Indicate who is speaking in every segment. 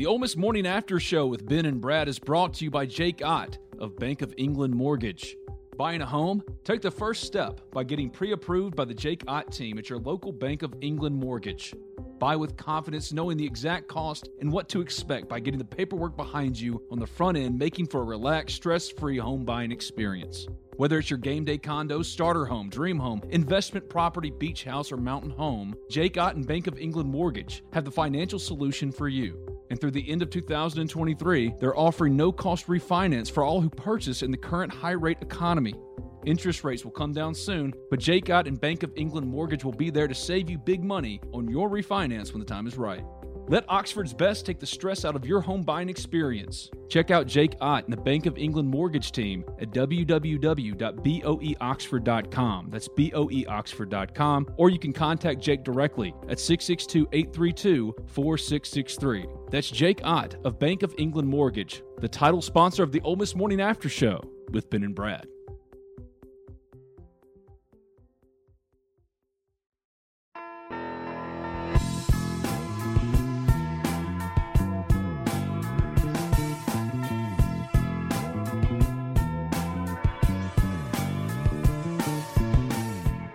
Speaker 1: The Ole Miss Morning After Show with Ben and Brad is brought to you by Jake Ott of Bank of England Mortgage. Buying a home? Take the first step by getting pre approved by the Jake Ott team at your local Bank of England Mortgage. Buy with confidence, knowing the exact cost and what to expect by getting the paperwork behind you on the front end, making for a relaxed, stress free home buying experience. Whether it's your game day condo, starter home, dream home, investment property, beach house, or mountain home, Jake Ott and Bank of England Mortgage have the financial solution for you. And through the end of 2023, they're offering no cost refinance for all who purchase in the current high rate economy. Interest rates will come down soon, but Jake Ott and Bank of England Mortgage will be there to save you big money on your refinance when the time is right. Let Oxford's Best take the stress out of your home buying experience. Check out Jake Ott and the Bank of England Mortgage Team at www.boeoxford.com. That's boeoxford.com. Or you can contact Jake directly at 662 832 4663. That's Jake Ott of Bank of England Mortgage, the title sponsor of the Ole Miss Morning After Show with Ben and Brad.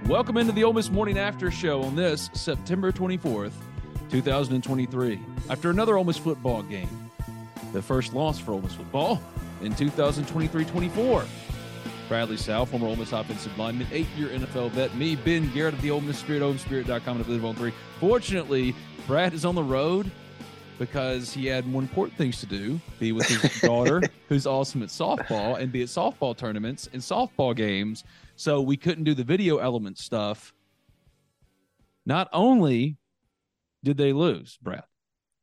Speaker 1: Welcome into the Ole Miss Morning After Show on this September 24th, 2023. After another Ole Miss football game, the first loss for Ole Miss football in 2023-24. Bradley Sowell, former Ole Miss offensive lineman, eight-year NFL vet. Me, Ben Garrett of the Ole Miss Spirit, OleMissSpirit.com, and Live on Three. Fortunately, Brad is on the road because he had more important things to do: be with his daughter, who's awesome at softball, and be at softball tournaments and softball games. So we couldn't do the video element stuff. Not only did they lose, Brad,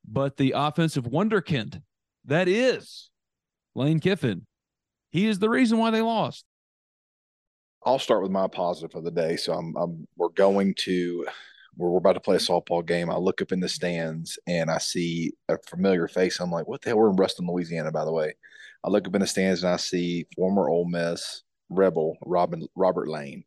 Speaker 1: but the offensive wonderkind that is Lane Kiffin. He is the reason why they lost.
Speaker 2: I'll start with my positive of the day. So I'm, I'm we're going to we're, we're about to play a softball game. I look up in the stands and I see a familiar face. I'm like, what the hell? We're in Ruston, Louisiana, by the way. I look up in the stands and I see former Ole Miss Rebel Robin Robert Lane.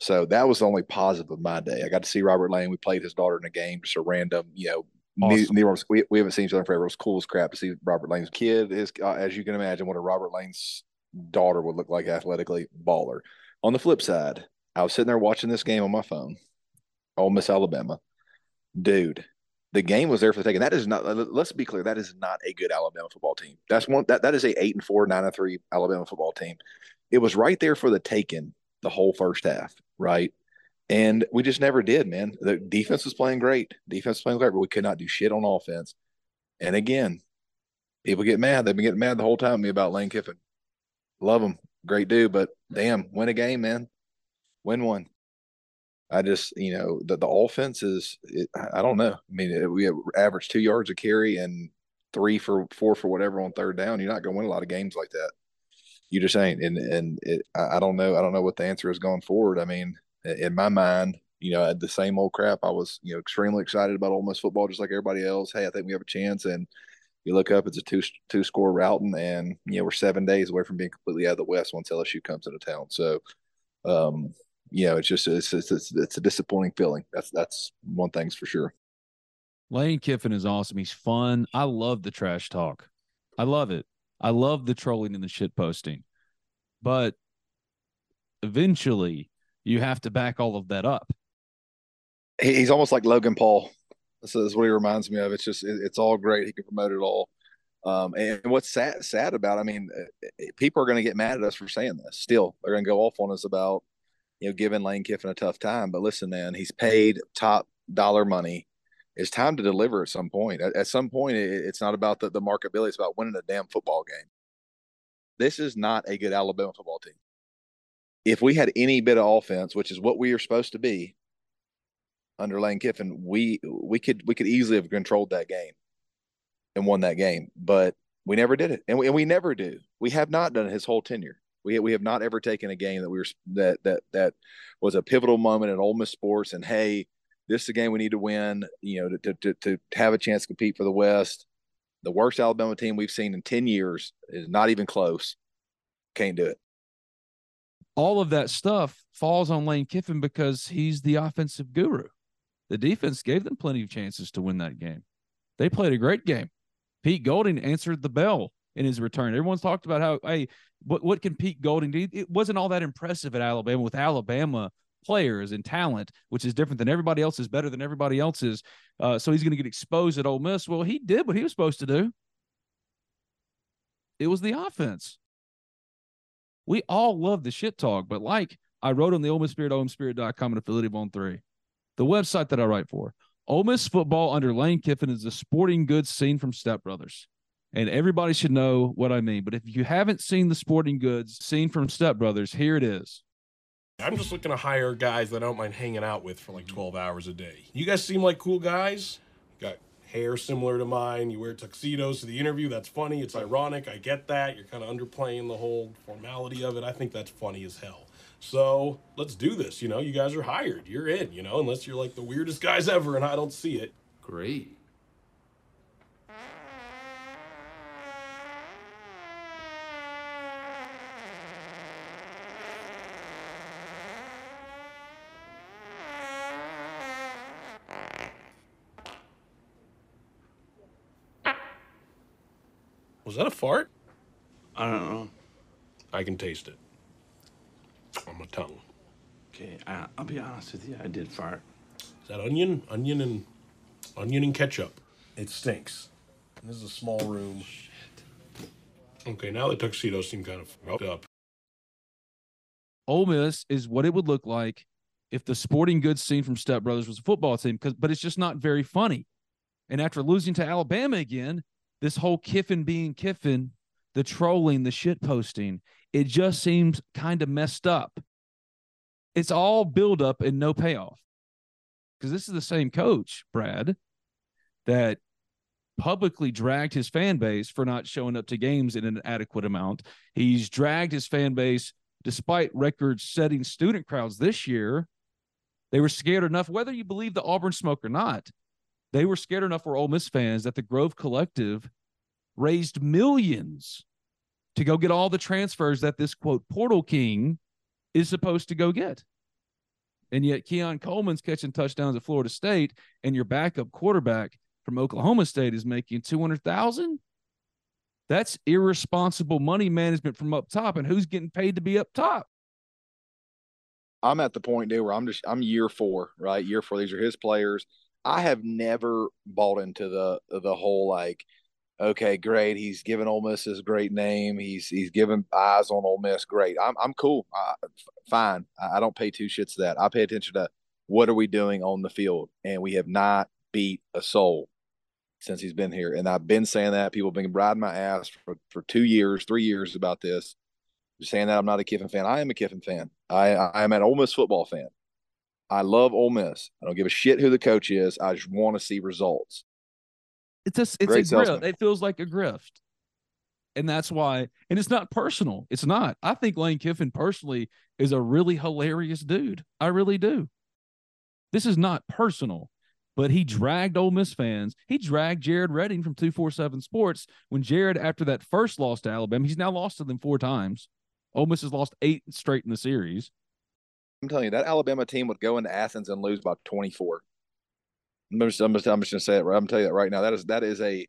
Speaker 2: So that was the only positive of my day. I got to see Robert Lane. We played his daughter in a game, just a random, you know, awesome. New, we, we haven't seen each other forever. It was cool as crap to see Robert Lane's kid. Is uh, as you can imagine, what a Robert Lane's daughter would look like athletically, baller. On the flip side, I was sitting there watching this game on my phone. Ole Miss Alabama, dude. The game was there for the taking. That is not. Let's be clear. That is not a good Alabama football team. That's one. That that is a eight and four, nine and three Alabama football team it was right there for the taking the whole first half, right? And we just never did, man. The defense was playing great. Defense was playing great, but we could not do shit on offense. And again, people get mad. They've been getting mad the whole time me about Lane Kiffin. Love him. Great dude, but damn, win a game, man. Win one. I just, you know, the, the offense is, it, I don't know. I mean, we have average two yards a carry and three for four for whatever on third down. You're not going to win a lot of games like that you just ain't. And and it, I don't know. I don't know what the answer is going forward. I mean, in my mind, you know, the same old crap. I was, you know, extremely excited about Ole Miss football, just like everybody else. Hey, I think we have a chance. And you look up, it's a two two score routing, and you know we're seven days away from being completely out of the West once LSU comes into town. So, um, you know, it's just it's it's, it's, it's a disappointing feeling. That's that's one thing's for sure.
Speaker 1: Lane Kiffin is awesome. He's fun. I love the trash talk. I love it. I love the trolling and the shit posting, but eventually you have to back all of that up.
Speaker 2: He's almost like Logan Paul. So that's what he reminds me of. It's just it, it's all great. He can promote it all. Um, and what's sad sad about, I mean, uh, uh, people are going to get mad at us for saying this. Still, they're going to go off on us about you know giving Lane Kiffin a tough time. But listen, man, he's paid top dollar money. It's time to deliver at some point. At, at some point, it, it's not about the, the marketability; it's about winning a damn football game. This is not a good Alabama football team. If we had any bit of offense, which is what we are supposed to be, under Lane Kiffin, we we could we could easily have controlled that game and won that game, but we never did it, and we, and we never do. We have not done his whole tenure. We we have not ever taken a game that we were that that that was a pivotal moment in Ole Miss sports. And hey, this is a game we need to win. You know, to to to have a chance to compete for the West. The worst Alabama team we've seen in ten years is not even close. Can't do it.
Speaker 1: All of that stuff falls on Lane Kiffin because he's the offensive guru. The defense gave them plenty of chances to win that game. They played a great game. Pete Golding answered the bell in his return. Everyone's talked about how, hey, what, what can Pete Golding do? It wasn't all that impressive at Alabama with Alabama players and talent, which is different than everybody else is better than everybody else's. Uh, so he's going to get exposed at Ole Miss. Well, he did what he was supposed to do. It was the offense. We all love the shit talk, but like I wrote on the Ole Miss Spirit, OleMissSpirit.com and affiliate of On3, the website that I write for, Ole Miss football under Lane Kiffin is a sporting goods scene from Step Brothers. And everybody should know what I mean. But if you haven't seen the sporting goods scene from Step Brothers, here it is.
Speaker 3: I'm just looking to hire guys that I don't mind hanging out with for like 12 hours a day. You guys seem like cool guys. You got hair similar to mine. You wear tuxedos to the interview. That's funny. It's ironic. I get that. You're kind of underplaying the whole formality of it. I think that's funny as hell. So let's do this. You know, you guys are hired. You're in, you know, unless you're like the weirdest guys ever and I don't see it.
Speaker 4: Great.
Speaker 3: Was that a fart?
Speaker 4: I don't know.
Speaker 3: I can taste it on my tongue.
Speaker 4: Okay, I, will be honest with you. I did fart.
Speaker 3: Is that onion? Onion and onion and ketchup. It stinks. This is a small room. Shit. Okay, now the tuxedos seem kind of fucked up.
Speaker 1: Ole Miss is what it would look like if the sporting goods scene from Step Brothers was a football team, because but it's just not very funny. And after losing to Alabama again, this whole Kiffin being Kiffin, the trolling, the shit posting, it just seems kind of messed up. It's all build up and no payoff. Because this is the same coach, Brad, that publicly dragged his fan base for not showing up to games in an adequate amount. He's dragged his fan base despite record setting student crowds this year. They were scared enough, whether you believe the Auburn smoke or not, they were scared enough for Ole Miss fans that the Grove Collective raised millions to go get all the transfers that this quote portal king is supposed to go get. And yet Keon Coleman's catching touchdowns at Florida State, and your backup quarterback from Oklahoma State is making 200,000. That's irresponsible money management from up top. And who's getting paid to be up top?
Speaker 2: I'm at the point, dude, where I'm just I'm year four, right? Year four. These are his players. I have never bought into the the whole like okay, great. He's given Ole Miss his great name. He's he's given eyes on Ole Miss. Great. I'm I'm cool. f- fine. I, I don't pay two shits to that. I pay attention to what are we doing on the field, and we have not beat a soul since he's been here. And I've been saying that. People have been riding my ass for, for two years, three years about this. Just saying that I'm not a Kiffin fan. I am a Kiffin fan. I I am an Ole Miss football fan. I love Ole Miss. I don't give a shit who the coach is. I just want to see results.
Speaker 1: It's a it's Great a grift. It feels like a grift. And that's why, and it's not personal. It's not. I think Lane Kiffin personally is a really hilarious dude. I really do. This is not personal, but he dragged Ole Miss fans. He dragged Jared Redding from 247 Sports when Jared, after that first loss to Alabama, he's now lost to them four times. Ole Miss has lost eight straight in the series.
Speaker 2: I'm telling you, that Alabama team would go into Athens and lose by 24. I'm just, I'm just, I'm just gonna say it. Right, I'm gonna tell you that right now. That is that is a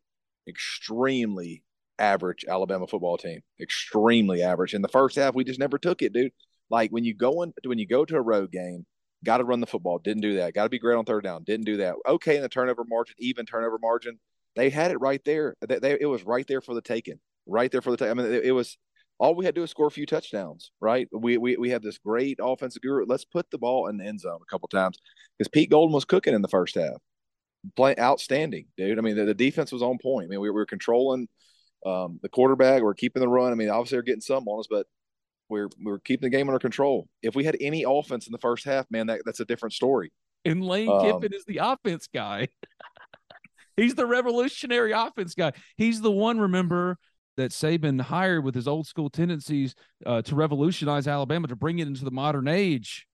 Speaker 2: extremely average Alabama football team. Extremely average. In the first half, we just never took it, dude. Like when you go in, when you go to a road game, Got to run the football. Didn't do that. Got to be great on third down. Didn't do that. Okay in the turnover margin, even turnover margin. They had it right there. They, they, it was right there for the taking. Right there for the taking. I mean, it, it, was all we had to do was score a few touchdowns. Right. We we we had this great offensive guru. Let's put the ball in the end zone a couple times because Pete Golding was cooking in the first half. Play outstanding, dude. I mean, the, the defense was on point. I mean, we, we were controlling um, the quarterback. We we're keeping the run. I mean, obviously they're getting some on us, but we're we're keeping the game under control. If we had any offense in the first half, man, that, that's a different story.
Speaker 1: And Lane um, Kiffin is the offense guy. He's the revolutionary offense guy. He's the one, remember, that Saban hired with his old school tendencies uh, to revolutionize Alabama to bring it into the modern age.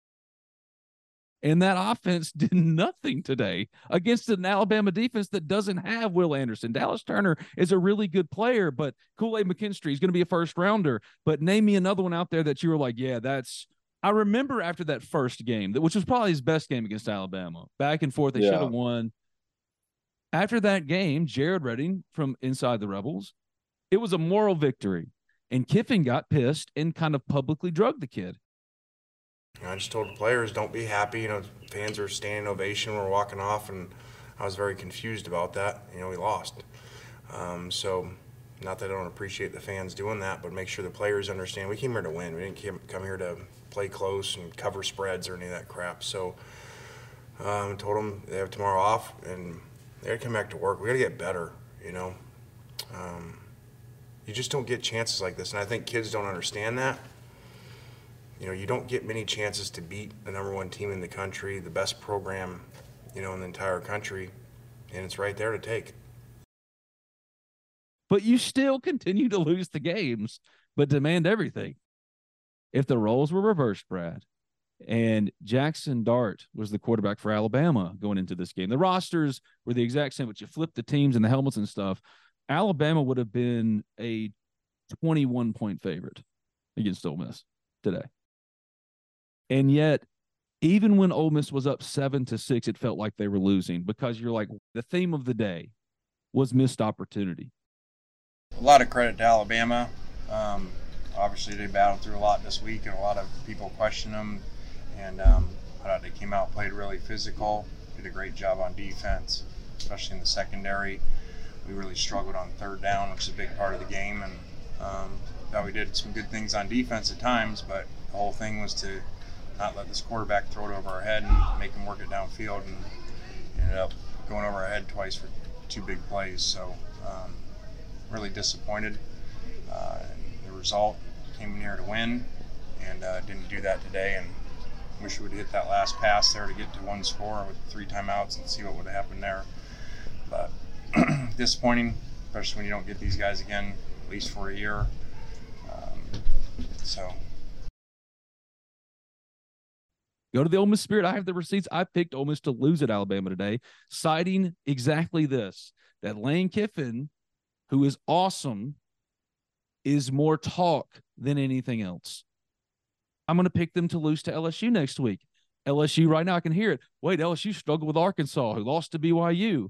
Speaker 1: And that offense did nothing today against an Alabama defense that doesn't have Will Anderson. Dallas Turner is a really good player, but Kool Aid McKinstry is going to be a first rounder. But name me another one out there that you were like, yeah, that's. I remember after that first game, which was probably his best game against Alabama, back and forth, they yeah. should have won. After that game, Jared Redding from Inside the Rebels, it was a moral victory. And Kiffin got pissed and kind of publicly drugged the kid.
Speaker 5: I just told the players, don't be happy. You know, fans are standing ovation. We're walking off, and I was very confused about that. You know, we lost. Um, so, not that I don't appreciate the fans doing that, but make sure the players understand we came here to win. We didn't come here to play close and cover spreads or any of that crap. So, um, told them they have tomorrow off, and they got to come back to work. We got to get better. You know, um, you just don't get chances like this, and I think kids don't understand that you know, you don't get many chances to beat the number one team in the country, the best program, you know, in the entire country, and it's right there to take.
Speaker 1: But you still continue to lose the games, but demand everything. If the roles were reversed, Brad, and Jackson Dart was the quarterback for Alabama going into this game, the rosters were the exact same, but you flip the teams and the helmets and stuff. Alabama would have been a 21 point favorite against Ole Miss today. And yet, even when Ole Miss was up seven to six, it felt like they were losing because you're like the theme of the day was missed opportunity.
Speaker 6: A lot of credit to Alabama. Um, obviously, they battled through a lot this week, and a lot of people questioned them. And um, I thought they came out, played really physical, did a great job on defense, especially in the secondary. We really struggled on third down, which is a big part of the game, and um, thought we did some good things on defense at times. But the whole thing was to not let this quarterback throw it over our head and make him work it downfield, and ended up going over our head twice for two big plays. So um, really disappointed. Uh, the result came near to win, and uh, didn't do that today. And wish we would hit that last pass there to get to one score with three timeouts and see what would have happened there. Disappointing, especially when you don't get these guys again, at least for a year. Um, so
Speaker 1: Go to the Ole Miss Spirit. I have the receipts. I picked Ole Miss to lose at Alabama today, citing exactly this that Lane Kiffin, who is awesome, is more talk than anything else. I'm going to pick them to lose to LSU next week. LSU right now, I can hear it. Wait, LSU struggled with Arkansas, who lost to BYU.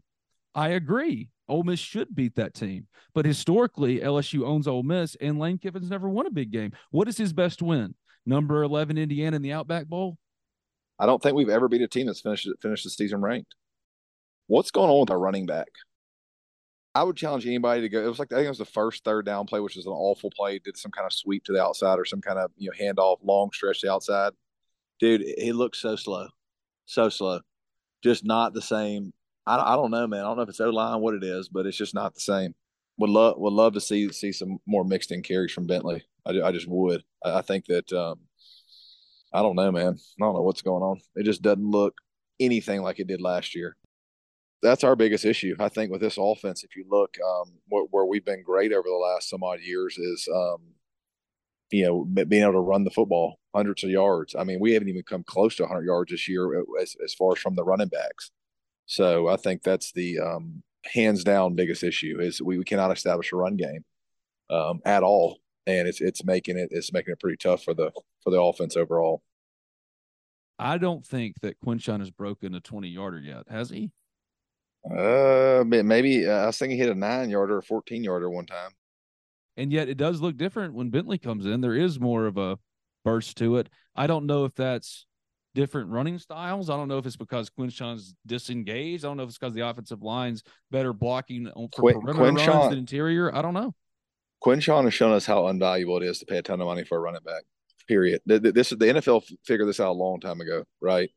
Speaker 1: I agree. Ole Miss should beat that team. But historically, LSU owns Ole Miss, and Lane Kiffin's never won a big game. What is his best win? Number 11 Indiana in the Outback Bowl?
Speaker 2: I don't think we've ever beat a team that's finished finished the season ranked. What's going on with our running back? I would challenge anybody to go. It was like I think it was the first third down play, which was an awful play. Did some kind of sweep to the outside or some kind of you know handoff, long stretch to the outside. Dude, he looked so slow, so slow, just not the same. I, I don't know, man. I don't know if it's O line, what it is, but it's just not the same. Would love would love to see see some more mixed in carries from Bentley. I, I just would. I, I think that um, I don't know, man. I don't know what's going on. It just doesn't look anything like it did last year. That's our biggest issue, I think, with this offense. If you look um, where, where, we've been great over the last some odd years is, um, you know, being able to run the football hundreds of yards. I mean, we haven't even come close to 100 yards this year uh, as, as far as from the running backs. So I think that's the um, hands down biggest issue is we, we cannot establish a run game um, at all and it's it's making it it's making it pretty tough for the for the offense overall.
Speaker 1: I don't think that Quinshon has broken a twenty yarder yet, has he?
Speaker 2: Uh, maybe uh, I was thinking he hit a nine yarder or fourteen yarder one time.
Speaker 1: And yet, it does look different when Bentley comes in. There is more of a burst to it. I don't know if that's
Speaker 7: different running styles. I don't know if it's because Quinshon's disengaged. I don't know if it's because the offensive line's better blocking for Quin, perimeter runs than interior. I don't know.
Speaker 2: Quinshon has shown us how unvaluable it is to pay a ton of money for a running back. Period. This is the NFL figured this out a long time ago, right?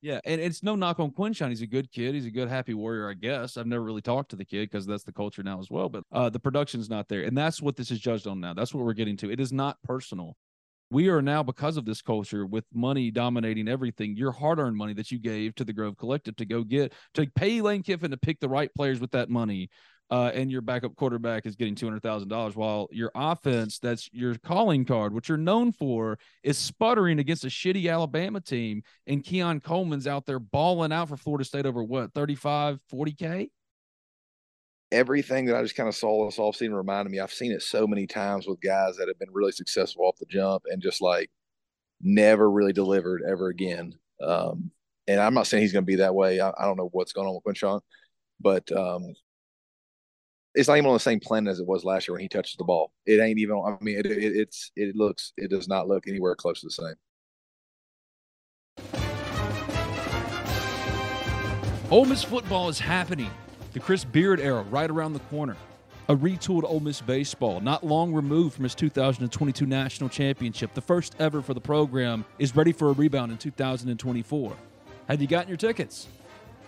Speaker 7: Yeah, and it's no knock on Quinshon. He's a good kid. He's a good, happy warrior, I guess. I've never really talked to the kid because that's the culture now as well. But uh, the production's not there, and that's what this is judged on now. That's what we're getting to. It is not personal. We are now, because of this culture, with money dominating everything, your hard-earned money that you gave to the Grove Collective to go get to pay Lane Kiffin to pick the right players with that money uh, and your backup quarterback is getting two hundred thousand dollars, while your offense, that's your calling card, what you're known for, is sputtering against a shitty Alabama team, and Keon Coleman's out there balling out for Florida State over what 35, 40 k.
Speaker 2: Everything that I just kind of saw this offseason reminded me. I've seen it so many times with guys that have been really successful off the jump and just like never really delivered ever again. Um, and I'm not saying he's going to be that way. I, I, don't know what's going on with Quinshon, but um, it's not even on the same planet as it was last year when he touches the ball. It ain't even. I mean, it, it, it's it looks it does not look anywhere close to the same.
Speaker 8: Ole Miss football is happening. The Chris Beard era right around the corner. A retooled Ole Miss baseball, not long removed from its 2022 national championship, the first ever for the program, is ready for a rebound in 2024. Have you gotten your tickets?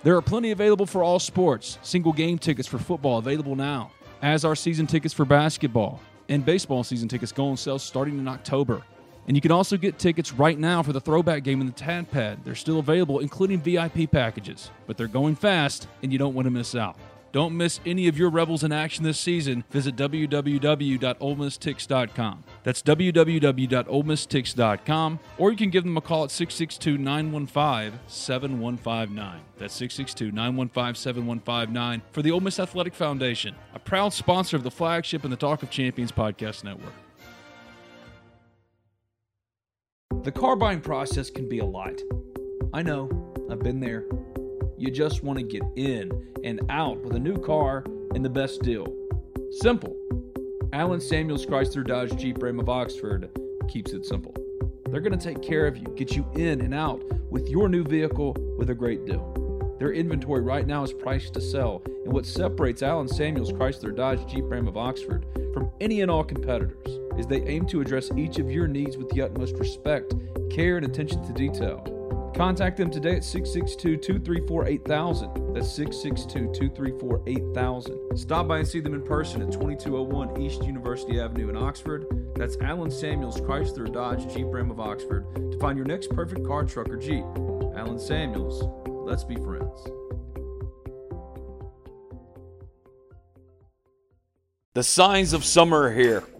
Speaker 8: There are plenty available for all sports. Single game tickets for football available now, as are season tickets for basketball. And baseball season tickets go on sale starting in October. And you can also get tickets right now for the throwback game in the Tad Pad. They're still available, including VIP packages, but they're going fast, and you don't want to miss out. Don't miss any of your Rebels in action this season. Visit www.olemistix.com. That's www.olemistix.com, or you can give them a call at 662 915 7159. That's 662 915 7159 for the Ole Miss Athletic Foundation, a proud sponsor of the flagship and the Talk of Champions podcast network. The car buying process can be a lot. I know, I've been there. You just want to get in and out with a new car and the best deal. Simple. Alan Samuels Chrysler Dodge Jeep Ram of Oxford keeps it simple. They're going to take care of you, get you in and out with your new vehicle with a great deal. Their inventory right now is priced to sell, and what separates Alan Samuels Chrysler Dodge Jeep Ram of Oxford from any and all competitors is they aim to address each of your needs with the utmost respect, care, and attention to detail. Contact them today at 662 234 8000. That's 662 234 8000. Stop by and see them in person at 2201 East University Avenue in Oxford. That's Alan Samuels Chrysler Dodge Jeep Ram of Oxford to find your next perfect car, truck, or Jeep. Alan Samuels, let's be friends.
Speaker 1: The signs of summer are here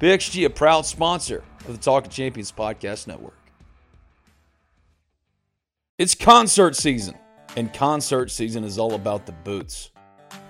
Speaker 1: PXG, a proud sponsor of the Talk of Champions podcast network. It's concert season and concert season is all about the boots.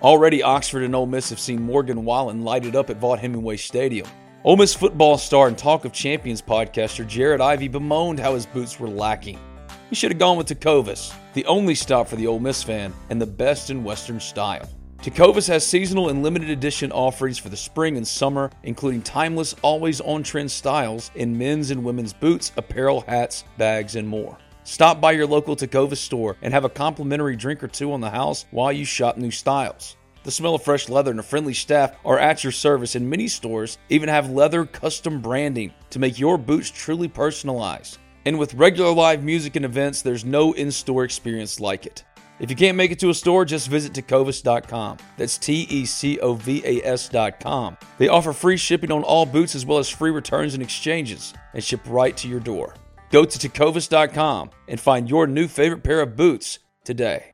Speaker 1: Already, Oxford and Ole Miss have seen Morgan Wallen lighted up at Vaught Hemingway Stadium. Ole Miss football star and Talk of Champions podcaster Jared Ivey bemoaned how his boots were lacking. He should have gone with Tecovas, the only stop for the Ole Miss fan and the best in Western style. Tecovas has seasonal and limited edition offerings for the spring and summer, including timeless, always on trend styles in men's and women's boots, apparel, hats, bags, and more. Stop by your local Tecovas store and have a complimentary drink or two on the house while you shop new styles. The smell of fresh leather and a friendly staff are at your service, and many stores even have leather custom branding to make your boots truly personalized. And with regular live music and events, there's no in store experience like it. If you can't make it to a store, just visit tecovas.com. That's T E C O V A S.com. They offer free shipping on all boots as well as free returns and exchanges and ship right to your door. Go to tecovas.com and find your new favorite pair of boots today.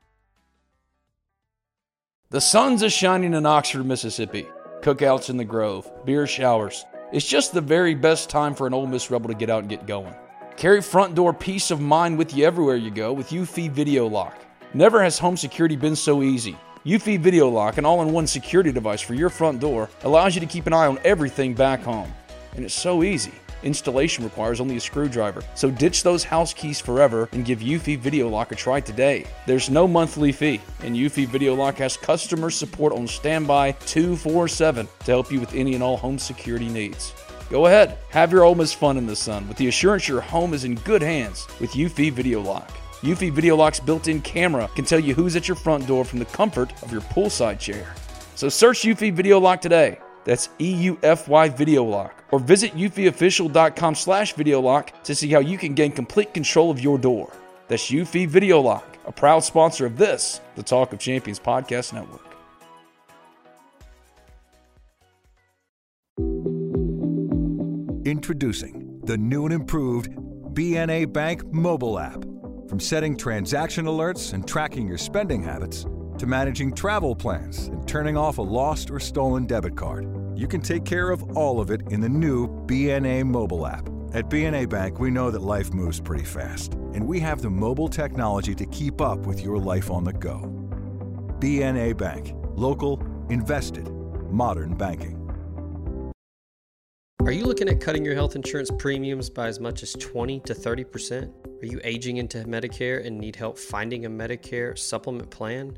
Speaker 1: The sun's is shining in Oxford, Mississippi. Cookouts in the Grove, beer showers. It's just the very best time for an Ole Miss Rebel to get out and get going. Carry front door peace of mind with you everywhere you go with Eufy Video Lock. Never has home security been so easy. Eufy Video Lock, an all in one security device for your front door, allows you to keep an eye on everything back home. And it's so easy. Installation requires only a screwdriver, so ditch those house keys forever and give Eufy Video Lock a try today. There's no monthly fee, and Eufy Video Lock has customer support on standby 247 to help you with any and all home security needs. Go ahead, have your Ole Miss fun in the sun with the assurance your home is in good hands with Eufy Video Lock. Eufy Video Lock's built-in camera can tell you who's at your front door from the comfort of your poolside chair. So search Eufy Video Lock today. That's E-U-F-Y Video Lock. Or visit eufyofficial.com slash video lock to see how you can gain complete control of your door. That's Eufy Video Lock, a proud sponsor of this, the Talk of Champions Podcast Network.
Speaker 9: Introducing the new and improved BNA Bank mobile app. From setting transaction alerts and tracking your spending habits to managing travel plans and turning off a lost or stolen debit card, you can take care of all of it in the new BNA mobile app. At BNA Bank, we know that life moves pretty fast, and we have the mobile technology to keep up with your life on the go. BNA Bank, local, invested, modern banking.
Speaker 10: Are you looking at cutting your health insurance premiums by as much as 20 to 30%? Are you aging into Medicare and need help finding a Medicare supplement plan?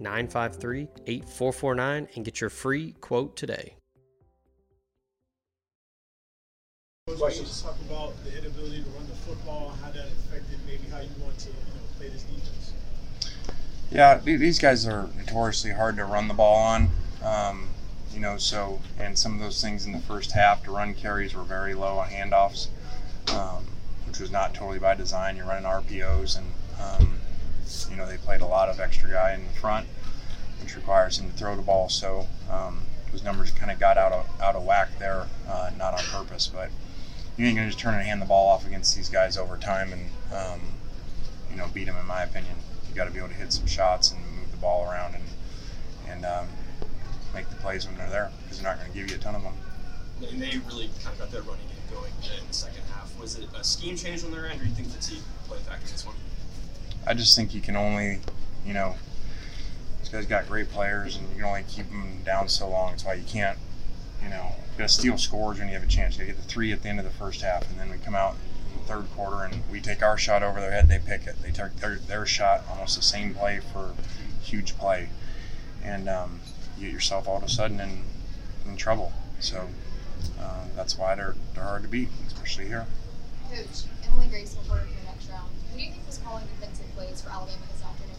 Speaker 10: 953 8449 and get your free quote today.
Speaker 11: Coach, just talk about the inability to run the football, how that affected maybe how you want to you know, play this defense.
Speaker 6: Yeah, these guys are notoriously hard to run the ball on. Um, you know, so and some of those things in the first half, to run carries were very low on handoffs, um, which was not totally by design. You're running RPOs, and um, you know they played a lot of extra guy in the front, which requires him to throw the ball. So um, those numbers kind of got out of out of whack there, uh, not on purpose, but you ain't gonna just turn and hand the ball off against these guys over time and um, you know beat them. In my opinion, you got to be able to hit some shots and move the ball around and and um, make the plays when they're there because they're not going to give you a ton of them.
Speaker 12: And they really kind of got their running game going in the second half. Was it a scheme change on their end, or do you think fatigue played a factor in this one?
Speaker 6: I just think you can only, you know, these guys got great players, and you can only keep them down so long. That's why you can't, you know, you gotta steal scores when you have a chance. You get the three at the end of the first half, and then we come out in the third quarter and we take our shot over their head. They pick it. They take their, their shot, almost the same play for huge play, and um, you get yourself all of a sudden in, in trouble. So uh, that's why they're they're hard to beat, especially here.
Speaker 13: Coach Emily Grace will for your next round. Who do you think was calling defensive plays for Alabama this afternoon?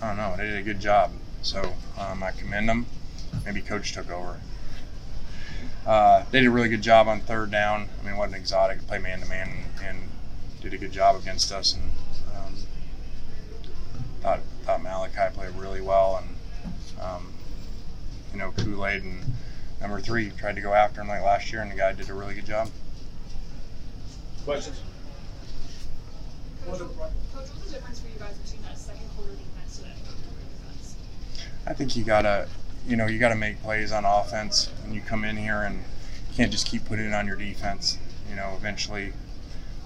Speaker 6: I don't know. They did a good job, so um, I commend them. Maybe coach took over. Uh, they did a really good job on third down. I mean, what an exotic. Play man to man and did a good job against us. And um, thought thought Malachi played really well. And um, you know, Kool Aid and number three tried to go after him like last year, and the guy did a really good job.
Speaker 11: Questions?
Speaker 13: Coach, what's the difference for you guys between that second quarter defense to that third quarter defense?
Speaker 6: I think you gotta, you know, you gotta make plays on offense when you come in here, and you can't just keep putting it on your defense. You know, eventually,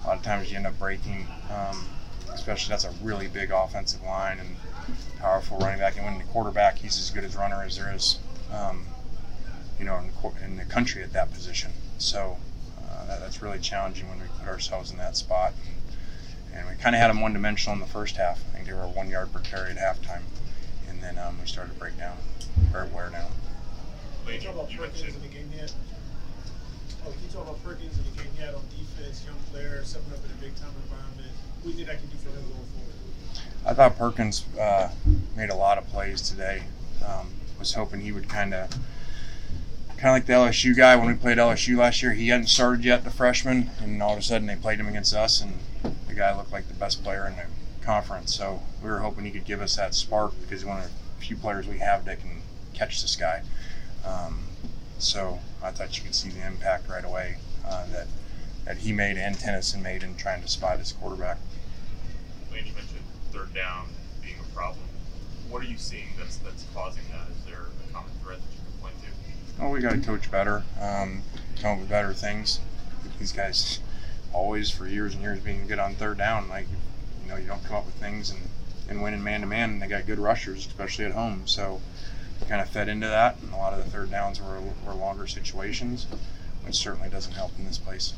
Speaker 6: a lot of times you end up breaking. Um, especially that's a really big offensive line and powerful running back. And when the quarterback, he's as good as runner as there is, um, you know, in the, in the, country at that position. So uh, that, that's really challenging when we put ourselves in that spot. And, and we kind of had them one dimensional in the first half. I think they were one yard per carry at halftime, and then um, we started to break down or wear down.
Speaker 11: Can you talk about Perkins in the game yet? Oh, can you talk about Perkins in the game yet on defense, young player, stepping up in a big time environment? What do you think that can do for him going forward?
Speaker 6: I thought Perkins uh, made a lot of plays today. Um, was hoping he would kind of, kind of like the LSU guy when we played LSU last year. He hadn't started yet, the freshman, and all of a sudden they played him against us, and the guy looked like the best player in the conference. So we were hoping he could give us that spark because he's one of the few players we have that can catch this guy. Um, so I thought you could see the impact right away uh, that that he made and Tennyson made in trying to spy this quarterback.
Speaker 14: Lane, you mentioned third down being a problem. What are you seeing that's that's causing that? Is there a common thread that you can point to?
Speaker 6: Oh, we got to coach better, um, come up with better things. These guys always, for years and years, being good on third down. Like, you know, you don't come up with things and, and winning man to man. And they got good rushers, especially at home. So, kind of fed into that. And a lot of the third downs were, were longer situations, which certainly doesn't help in this place.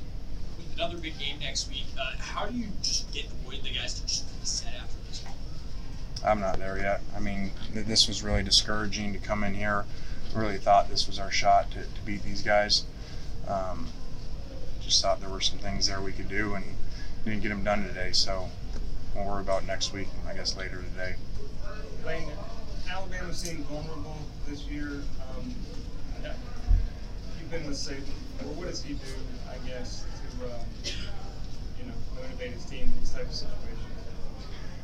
Speaker 12: With another big game next week, uh, how do you just get the, the guys to just set after this?
Speaker 6: I'm not there yet. I mean, th- this was really discouraging to come in here. Really thought this was our shot to, to beat these guys. Um, just thought there were some things there we could do and didn't get them done today. So we'll worry about next week and I guess later today.
Speaker 11: Lane, Alabama seemed vulnerable this year. Um, you've been with Saban. Well, what does he do, I guess, to um, you know motivate his team in these types of situations?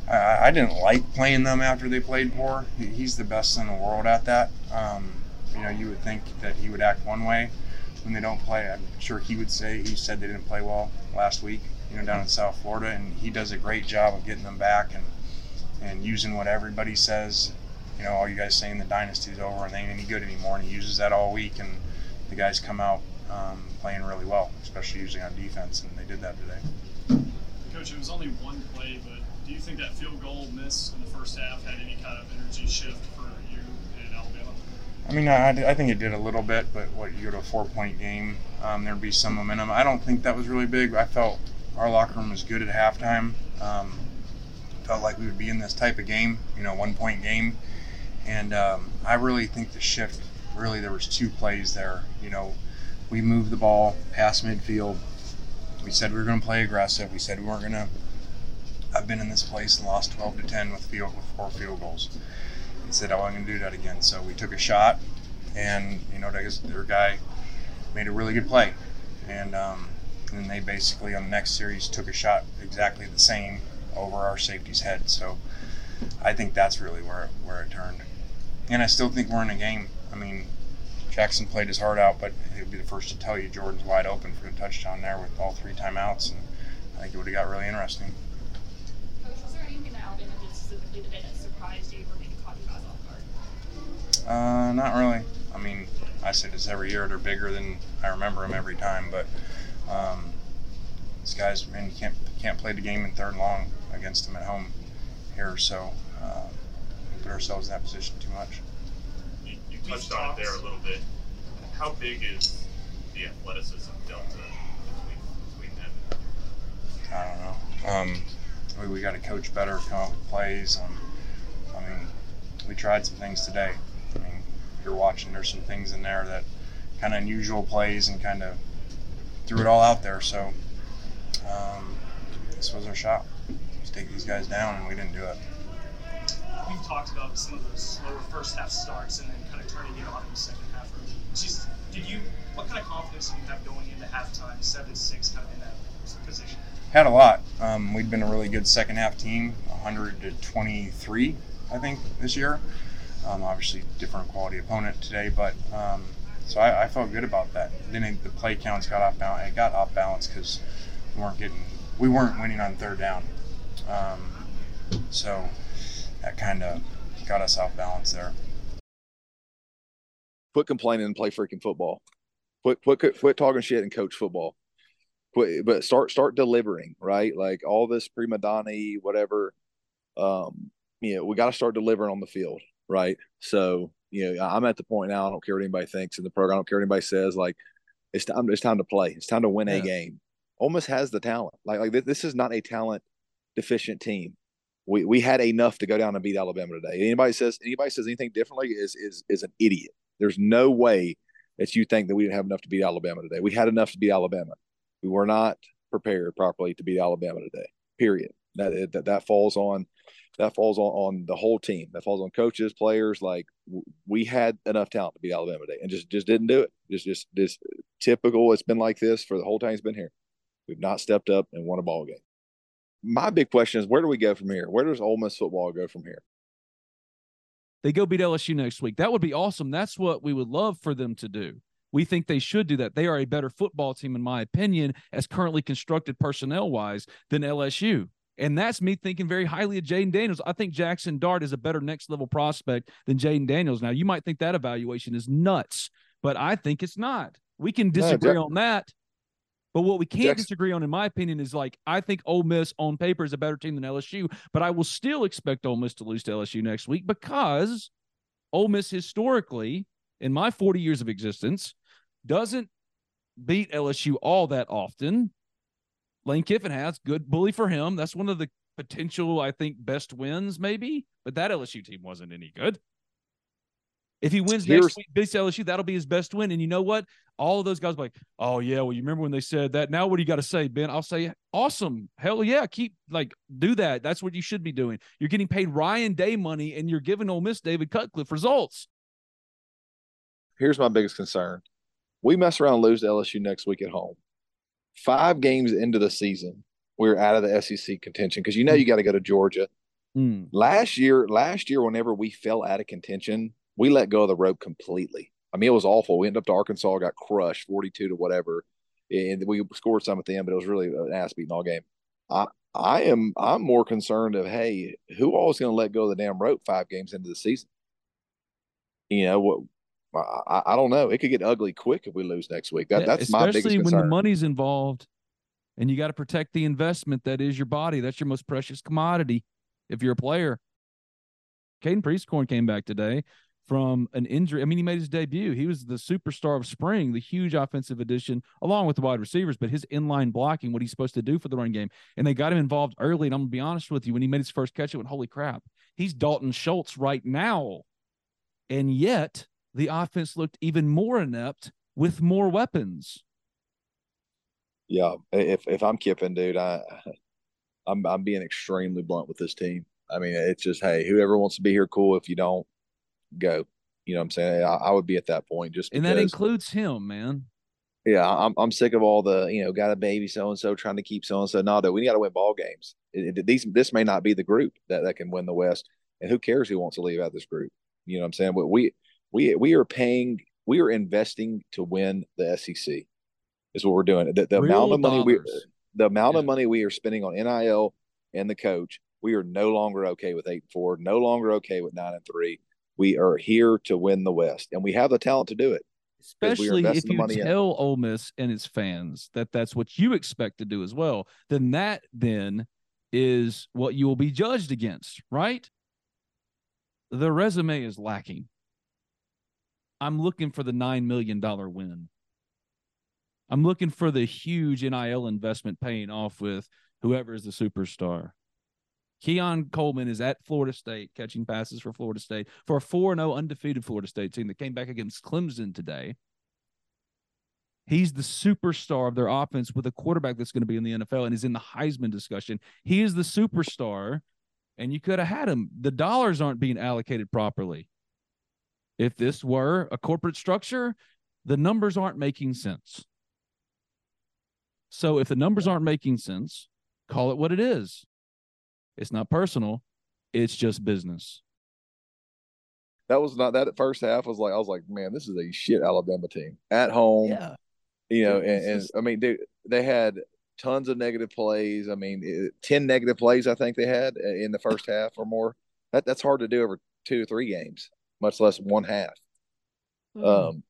Speaker 6: I, I didn't like playing them after they played poor. He, he's the best in the world at that. Um, you know, you would think that he would act one way when they don't play. I'm sure he would say he said they didn't play well last week. You know, down in South Florida, and he does a great job of getting them back and and using what everybody says. You know, all you guys saying the dynasty's over and they ain't any good anymore, and he uses that all week, and the guys come out um, playing really well, especially usually on defense, and they did that today.
Speaker 15: Coach, it was only one play, but do you think that field goal miss in the first half had any kind of energy shift for you in Alabama?
Speaker 6: I mean, I, I think it did a little bit, but what you go to a four-point game, um, there'd be some momentum. I don't think that was really big. I felt our locker room was good at halftime. Um, felt like we would be in this type of game, you know, one-point game, and um, I really think the shift. Really, there was two plays there. You know, we moved the ball past midfield. We said we were going to play aggressive. We said we weren't going to. I've been in this place and lost 12 to 10 with field with four field goals. He said I wasn't going to do that again. So we took a shot, and you know, their guy made a really good play, and um, and then they basically on the next series took a shot exactly the same over our safety's head. So I think that's really where where it turned. And I still think we're in a game. I mean, Jackson played his heart out, but he'll be the first to tell you Jordan's wide open for a touchdown there with all three timeouts, and I think it would have got really interesting.
Speaker 16: Coach, was there anything that Alabama did specifically today that surprised you or maybe caught you guys off guard?
Speaker 6: Uh, not really. I mean, I say this every year. They're bigger than I remember them every time, but um, these guys, man, you can't can't play the game in third and long against them at home here. So uh, we put ourselves in that position too much.
Speaker 14: You, you touched on it there a little bit. How big is the athleticism delta between, between them?
Speaker 6: I don't know. Um, we, we got to coach better, come up with plays. Um, I mean, we tried some things today. I mean, you're watching. There's some things in there that kind of unusual plays and kind of threw it all out there. So um, this was our shot. Just take these guys down, and we didn't do it.
Speaker 15: We've talked about some of those slower first half starts and then kind of turning it on in the second half. Just, did you? What kind of confidence did you have going into halftime, seven six, kind of in that position?
Speaker 6: Had a lot. Um, we'd been a really good second half team, 100 to 23, I think, this year. Um, obviously, different quality opponent today, but um, so I, I, felt good about that. Then the play counts got off balance. It got off balance because we weren't getting, we weren't winning on third down. Um, so that kind of got us off balance there.
Speaker 2: Quit complaining and play freaking football. Quit, quit, quit talking shit and coach football. Quit, but start, start delivering. Right, like all this prima donna, whatever. Um, you know, we got to start delivering on the field. Right, so you know, I'm at the point now. I don't care what anybody thinks in the program. I don't care what anybody says. Like, it's time. It's time to play. It's time to win yeah. a game. Ole Miss has the talent. Like, like this is not a talent deficient team. We we had enough to go down and beat Alabama today. Anybody says anybody says anything differently is is is an idiot. There's no way that you think that we didn't have enough to beat Alabama today. We had enough to beat Alabama. We were not prepared properly to beat Alabama today. Period. That that that falls on that falls on, on the whole team. That falls on coaches, players. Like we had enough talent to beat Alabama today, and just just didn't do it. Just just just typical. It's been like this for the whole time he's been here. We've not stepped up and won a ball game my big question is where do we go from here? Where does Ole Miss football go from here?
Speaker 1: They go beat LSU next week. That would be awesome. That's what we would love for them to do. We think they should do that. They are a better football team, in my opinion, as currently constructed personnel wise than LSU. And that's me thinking very highly of Jayden Daniels. I think Jackson Dart is a better next level prospect than Jayden Daniels. Now, you might think that evaluation is nuts, but I think it's not. We can disagree no, on that. But what we can't Jackson. disagree on, in my opinion, is like I think Ole Miss on paper is a better team than LSU, but I will still expect Ole Miss to lose to LSU next week because Ole Miss historically, in my 40 years of existence, doesn't beat LSU all that often. Lane Kiffin has good bully for him. That's one of the potential, I think, best wins, maybe. But that LSU team wasn't any good. If he wins Here's, next week, beats LSU, that'll be his best win. And you know what? All of those guys like, oh yeah, well, you remember when they said that? Now what do you got to say, Ben? I'll say, awesome, hell yeah, keep like do that. That's what you should be doing. You're getting paid Ryan Day money, and you're giving Ole Miss David Cutcliffe results.
Speaker 2: Here's my biggest concern: we mess around and lose to LSU next week at home. Five games into the season, we're out of the SEC contention because you know you got to go to Georgia. Mm. Last year, last year, whenever we fell out of contention, we let go of the rope completely. I mean, it was awful. We ended up to Arkansas, got crushed 42 to whatever. And we scored some at the end, but it was really an ass beating all game. I, I am I'm more concerned of hey, who all is going to let go of the damn rope five games into the season? You know what? I, I don't know. It could get ugly quick if we lose next week. That, that's my biggest
Speaker 1: concern.
Speaker 2: Especially when
Speaker 1: the money's involved, and you got to protect the investment that is your body. That's your most precious commodity. If you're a player, Caden Prieskorn came back today from an injury. I mean, he made his debut. He was the superstar of spring, the huge offensive addition, along with the wide receivers, but his inline blocking, what he's supposed to do for the run game. And they got him involved early. And I'm going to be honest with you, when he made his first catch, it went, holy crap, he's Dalton Schultz right now. And yet the offense looked even more inept with more weapons.
Speaker 2: Yeah. If, if I'm Kiffin, dude, I, I'm, I'm being extremely blunt with this team. I mean, it's just, hey, whoever wants to be here, cool. If you don't, go. You know what I'm saying? I, I would be at that point just
Speaker 1: because, and that includes him, man.
Speaker 2: Yeah, I'm I'm sick of all the you know got a baby so and so trying to keep so and so. No, we got to win ball games. It, it, these this may not be the group that that can win the West, and who cares who wants to leave out this group? You know what I'm saying? But we we we are paying, we are investing to win the SEC. Is what we're doing. The, the amount of money dollars. we the amount yeah. of money we are spending on NIL and the coach, we are no longer okay with eight and four, no longer okay with nine and three. We are here to win the West, and we have the talent to do it.
Speaker 1: Especially if you tell in. Ole Miss and its fans that that's what you expect to do as well, then that then is what you will be judged against, right? The resume is lacking. I'm looking for the $9 million win. I'm looking for the huge NIL investment paying off with whoever is the superstar. Keon Coleman is at Florida State catching passes for Florida State for a 4 0 undefeated Florida State team that came back against Clemson today. He's the superstar of their offense with a quarterback that's going to be in the NFL and is in the Heisman discussion. He is the superstar, and you could have had him. The dollars aren't being allocated properly. If this were a corporate structure, the numbers aren't making sense. So if the numbers aren't making sense, call it what it is. It's not personal. It's just business.
Speaker 2: That was not that first half was like I was like, man, this is a shit Alabama team at home. Yeah. You know, and, and I mean, they they had tons of negative plays. I mean, ten negative plays I think they had uh, in the first half or more. That that's hard to do over two or three games, much less one half. Mm-hmm. Um,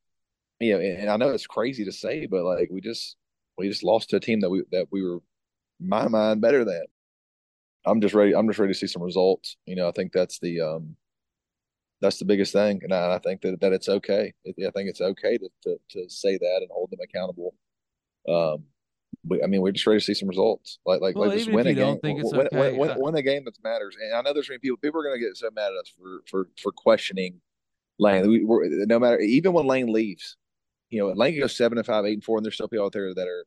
Speaker 2: you know, and, and I know it's crazy to say, but like we just we just lost to a team that we that we were, my mind, better than. I'm just ready. I'm just ready to see some results. You know, I think that's the um, that's the biggest thing, and I, I think that that it's okay. I think it's okay to, to to say that and hold them accountable. Um, we, I mean, we're just ready to see some results. Like, like,
Speaker 1: Well,
Speaker 2: like just win a
Speaker 1: don't
Speaker 2: game.
Speaker 1: think it's
Speaker 2: win, win,
Speaker 1: okay,
Speaker 2: win,
Speaker 1: uh,
Speaker 2: win a game that matters. And I know there's many people. People are going to get so mad at us for for for questioning Lane. We, we're, no matter, even when Lane leaves, you know, Lane can go seven and five, eight and four, and there's still people out there that are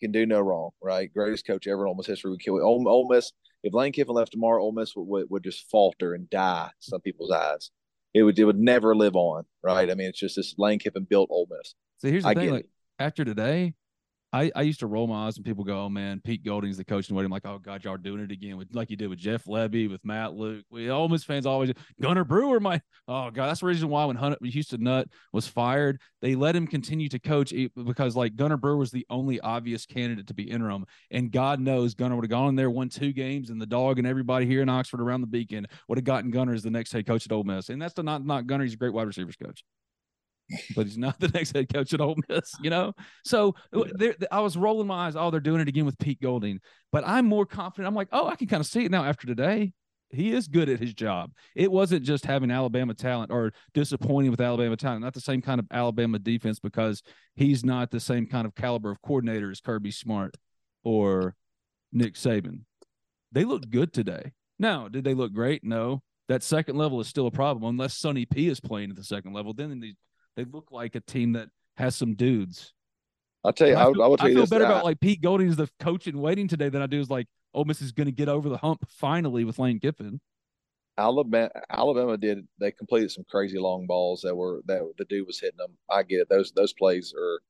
Speaker 2: can do no wrong. Right, greatest coach ever in Ole Miss history. Would kill Ole, Ole Miss. If Lane Kiffin left tomorrow, Ole Miss would, would, would just falter and die in some people's eyes. It would it would never live on. Right. I mean, it's just this Lane Kiffin built Ole Miss.
Speaker 1: See, here's the
Speaker 2: I
Speaker 1: thing.
Speaker 2: get
Speaker 1: Like after today, I, I used to roll my eyes when people go, "Oh man, Pete Golding's the coach," and what I'm like, "Oh God, y'all doing it again with like you did with Jeff Lebby, with Matt Luke." We Ole Miss fans always Gunter Brewer. My oh God, that's the reason why when Houston Nutt was fired, they let him continue to coach because like Gunter Brewer was the only obvious candidate to be interim, and God knows Gunter would have gone in there, won two games, and the dog and everybody here in Oxford around the beacon would have gotten Gunter as the next head coach at Ole Miss, and that's the not not Gunter. He's a great wide receivers coach but he's not the next head coach at Ole Miss, you know. So there, I was rolling my eyes. Oh, they're doing it again with Pete Golding. But I'm more confident. I'm like, oh, I can kind of see it now after today. He is good at his job. It wasn't just having Alabama talent or disappointing with Alabama talent. Not the same kind of Alabama defense because he's not the same kind of caliber of coordinator as Kirby Smart or Nick Saban. They looked good today. Now, did they look great? No. That second level is still a problem unless Sonny P is playing at the second level. Then they, they look like a team that has some dudes.
Speaker 2: I'll tell you,
Speaker 1: I,
Speaker 2: I,
Speaker 1: feel,
Speaker 2: I will tell
Speaker 1: I feel better
Speaker 2: I-
Speaker 1: about like Pete Golding as the coach in waiting today than I do is like Ole Miss is going to get over the hump finally with Lane Kiffin.
Speaker 2: Alabama, Alabama did. They completed some crazy long balls that were that the dude was hitting them. I get it. Those those plays are.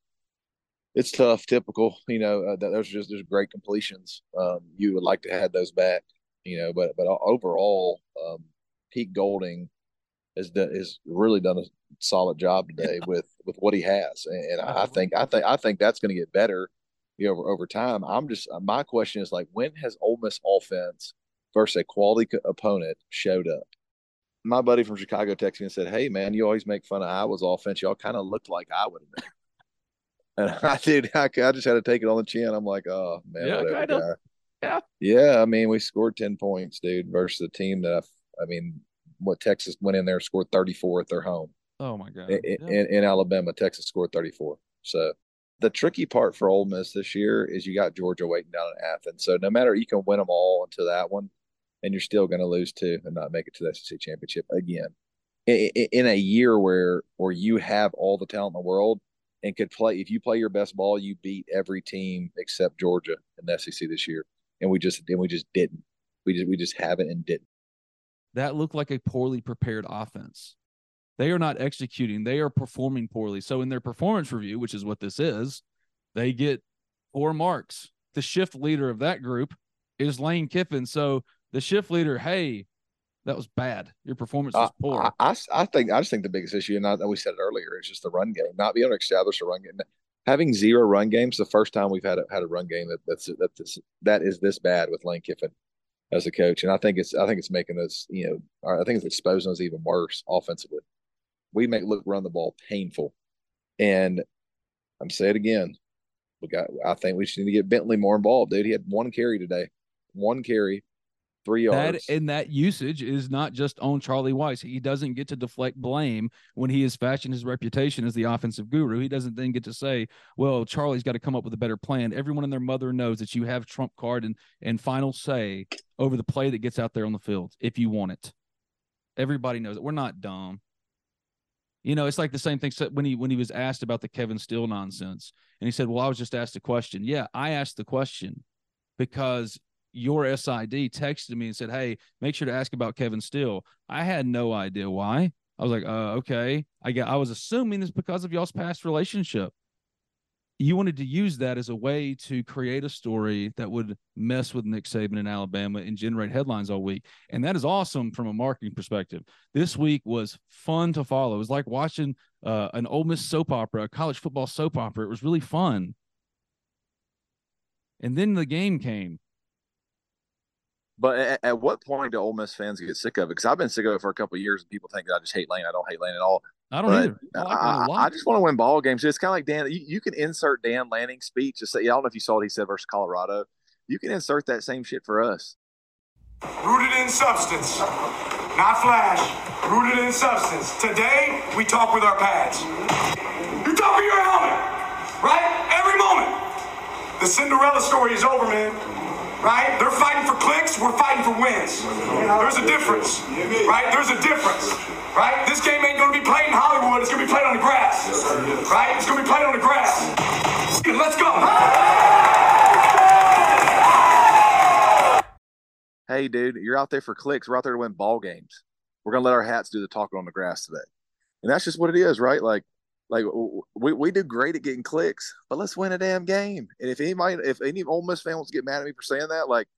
Speaker 2: It's tough, typical. You know, uh, that those are just just great completions. Um, you would like to have those back. You know, but but overall, um, Pete Golding has done has really done a solid job today with with what he has, and, and I uh-huh. think I think I think that's going to get better. You know, over over time. I'm just my question is like, when has Ole Miss offense versus a quality co- opponent showed up? My buddy from Chicago texted me and said, "Hey man, you always make fun of Iowa's offense. Y'all kind of looked like I would have been." And I did. I, I just had to take it on the chin. I'm like, oh man,
Speaker 1: Yeah,
Speaker 2: whatever,
Speaker 1: Yeah.
Speaker 2: Yeah, I mean, we scored ten points, dude, versus a team that I, I mean, what Texas went in there and scored 34 at their home.
Speaker 1: Oh my god.
Speaker 2: In, in, in Alabama, Texas scored 34. So the tricky part for Ole Miss this year is you got Georgia waiting down in Athens. So no matter you can win them all until that one, and you're still going to lose two and not make it to the SEC championship again. In, in a year where where you have all the talent in the world and could play, if you play your best ball, you beat every team except Georgia in the SEC this year, and we just and we just didn't. We just we just haven't and didn't.
Speaker 1: That looked like a poorly prepared offense. They are not executing, they are performing poorly. So, in their performance review, which is what this is, they get four marks. The shift leader of that group is Lane Kiffin. So, the shift leader, hey, that was bad. Your performance was poor.
Speaker 2: I, I, I think I just think the biggest issue, and I, we said it earlier, is just the run game. Not being able to establish a run game. Having zero run games, the first time we've had a, had a run game that that's that is this bad with Lane Kiffin as a coach, and I think it's I think it's making us you know I think it's exposing us even worse offensively. We make look run the ball painful, and I'm saying it again. We got. I think we just need to get Bentley more involved, dude. He had one carry today, one carry, three
Speaker 1: that
Speaker 2: yards.
Speaker 1: and that usage is not just on Charlie Weis. He doesn't get to deflect blame when he has fashioned his reputation as the offensive guru. He doesn't then get to say, "Well, Charlie's got to come up with a better plan." Everyone and their mother knows that you have trump card and and final say over the play that gets out there on the field if you want it. Everybody knows it. We're not dumb. You know, it's like the same thing so- when he when he was asked about the Kevin Steele nonsense, and he said, "Well, I was just asked a question." Yeah, I asked the question because your SID texted me and said, "Hey, make sure to ask about Kevin Steele." I had no idea why. I was like, "Uh, okay." I get. I was assuming it's because of y'all's past relationship. You wanted to use that as a way to create a story that would mess with Nick Saban in Alabama and generate headlines all week, and that is awesome from a marketing perspective. This week was fun to follow. It was like watching uh, an Ole Miss soap opera, a college football soap opera. It was really fun. And then the game came.
Speaker 2: But at, at what point do Ole Miss fans get sick of it? Because I've been sick of it for a couple of years, and people think that I just hate Lane. I don't hate Lane at all.
Speaker 1: I don't
Speaker 2: But
Speaker 1: either. I like Lane a
Speaker 2: I,
Speaker 1: lot.
Speaker 2: I just want to win ball games. It's kind of like Dan. You, you can insert Dan Lanning's speech. Just say, yeah, I don't know if you saw what he said versus Colorado. You can insert that same shit for us.
Speaker 17: Rooted in substance, not flash. Rooted in substance. Today, we talk with our pads. You talk with your helmet, right? Every moment. The The Cinderella story is over, man. Right? They're fighting for clicks, we're fighting for wins. There's a difference. Right? There's a difference. Right? This game ain't gonna be played in Hollywood, it's gonna be played on the grass. Right? It's gonna be played on the grass. Let's go.
Speaker 2: Hey, dude, you're out there for clicks. We're out there to win ball games. We're gonna let our hats do the talking on the grass today, and that's just what it is, right? Like, like we, we do great at getting clicks, but let's win a damn game. And if anybody, if any Ole Miss fan wants to get mad at me for saying that, like,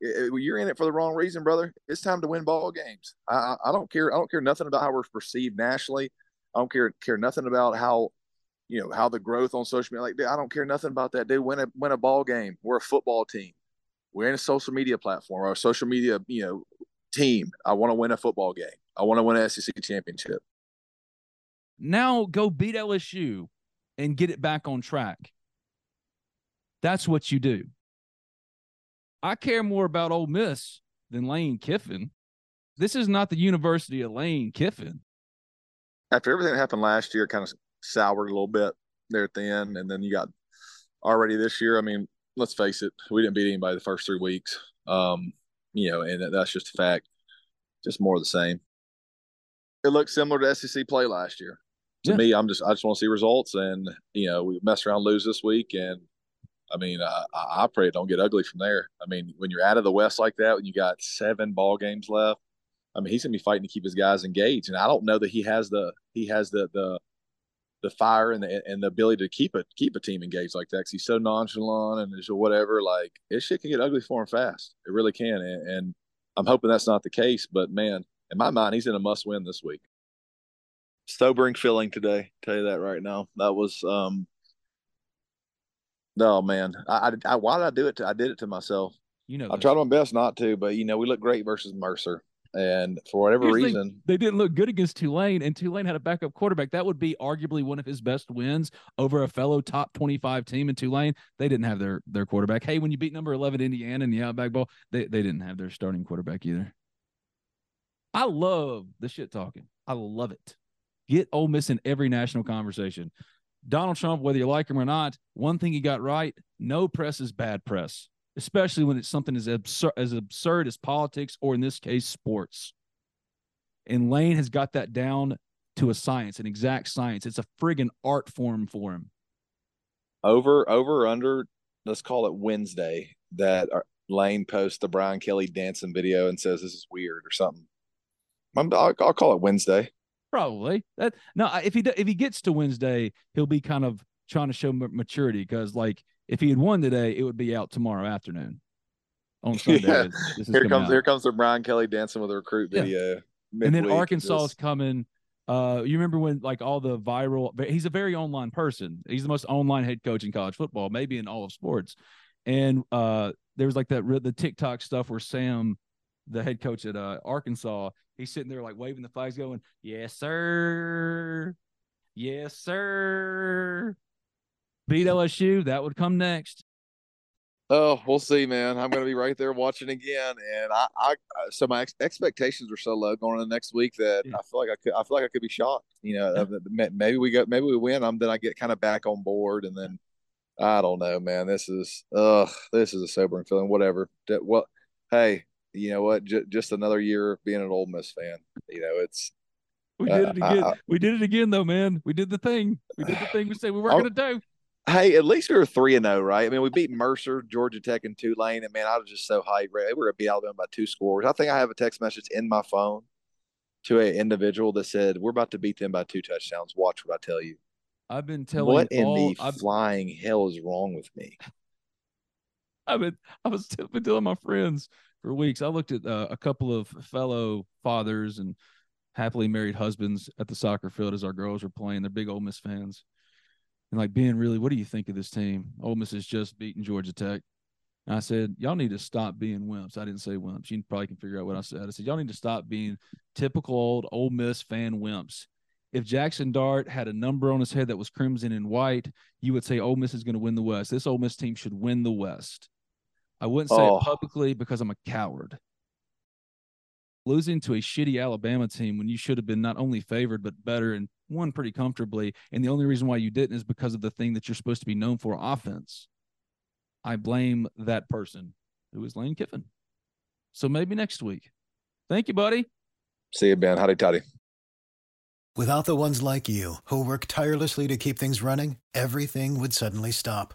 Speaker 2: you're in it for the wrong reason, brother. It's time to win ball games. I, I don't care. I don't care nothing about how we're perceived nationally. I don't care care nothing about how, you know, how the growth on social media. Like, dude, I don't care nothing about that, dude. Win a win a ball game. We're a football team. We're in a social media platform or a social media, you know, team. I want to win a football game. I want to win an SEC championship.
Speaker 1: Now go beat LSU and get it back on track. That's what you do. I care more about Ole Miss than Lane Kiffin. This is not the University of Lane Kiffin.
Speaker 2: After everything that happened last year, kind of soured a little bit there at the end, and then you got already this year. I mean, let's face it, we didn't beat anybody the first three weeks. Um, you know, and that's just a fact. Just more of the same. It looked similar to SEC play last year. To yeah. me, I'm just I just want to see results, and you know, we mess around, lose this week, and I mean, I, I pray it don't get ugly from there. I mean, when you're out of the West like that, when you got seven ball games left, I mean, he's gonna be fighting to keep his guys engaged, and I don't know that he has the he has the the the fire and the and the ability to keep it keep a team engaged like that. Cause he's so nonchalant and just whatever. Like it shit can get ugly for him fast. It really can. And, and I'm hoping that's not the case. But man, in my mind, he's in a must win this week. Sobering feeling today. Tell you that right now. That was um. Oh man, I, I, I why did I do it? To, I did it to myself.
Speaker 1: You know,
Speaker 2: I tried my best not to, but you know, we look great versus Mercer. And for whatever reason,
Speaker 1: they didn't look good against Tulane, and Tulane had a backup quarterback. That would be arguably one of his best wins over a fellow top 25 team in Tulane. They didn't have their their quarterback. Hey, when you beat number 11 Indiana in the Outback Bowl, they, they didn't have their starting quarterback either. I love the shit talking. I love it. Get Ole Miss in every national conversation. Donald Trump, whether you like him or not, one thing he got right: no press is bad press especially when it's something as absurd as absurd as politics or in this case sports. And Lane has got that down to a science, an exact science. It's a friggin' art form for him.
Speaker 2: Over, over, under. Let's call it Wednesday. That uh, Lane posts the Brian Kelly dancing video and says this is weird or something. i I'll, I'll call it Wednesday.
Speaker 1: Probably that. No, if he if he gets to Wednesday, he'll be kind of trying to show maturity because like if he had won today, it would be out tomorrow afternoon. On Sunday,
Speaker 2: yeah. here comes out. here comes the Brian Kelly dancing with a recruit video.
Speaker 1: Yeah. And then Arkansas is coming. Uh, you remember when like all the viral? He's a very online person. He's the most online head coach in college football, maybe in all of sports. And uh, there was like that the TikTok stuff where Sam, the head coach at uh, Arkansas, he's sitting there like waving the flags, going, "Yes, sir, yes, sir." beat LSU. That would come next.
Speaker 2: Oh, we'll see, man. I'm going to be right there watching again, and I, I so my ex- expectations are so low going into next week that yeah. I feel like I could, I feel like I could be shocked. You know, yeah. maybe we go, maybe we win. I'm then I get kind of back on board, and then I don't know, man. This is, ugh, this is a sobering feeling. Whatever. Well, hey, you know what? J- just another year of being an Ole Miss fan. You know, it's
Speaker 1: we did it again. Uh, I, we did it again, though, man. We did the thing. We did the thing we said we weren't going to do.
Speaker 2: Hey, at least we were three and zero, oh, right? I mean, we beat Mercer, Georgia Tech, and Tulane, and man, I was just so hyped. Right? We were going to beat Alabama by two scores. I think I have a text message in my phone to an individual that said, "We're about to beat them by two touchdowns. Watch what I tell you."
Speaker 1: I've been telling
Speaker 2: what in
Speaker 1: all,
Speaker 2: the
Speaker 1: I've,
Speaker 2: flying hell is wrong with me?
Speaker 1: I've been I was been telling my friends for weeks. I looked at uh, a couple of fellow fathers and happily married husbands at the soccer field as our girls were playing. They're big Ole Miss fans and like Ben, really, what do you think of this team? Ole Miss has just beaten Georgia Tech. And I said, y'all need to stop being wimps. I didn't say wimps. You probably can figure out what I said. I said, y'all need to stop being typical old Ole Miss fan wimps. If Jackson Dart had a number on his head that was crimson and white, you would say Ole Miss is going to win the West. This Ole Miss team should win the West. I wouldn't say oh. it publicly because I'm a coward. Losing to a shitty Alabama team when you should have been not only favored but better and won pretty comfortably. And the only reason why you didn't is because of the thing that you're supposed to be known for offense. I blame that person who is Lane Kiffin. So maybe next week. Thank you, buddy.
Speaker 2: See you, Ben. Howdy, toddy.
Speaker 18: Without the ones like you who work tirelessly to keep things running, everything would suddenly stop.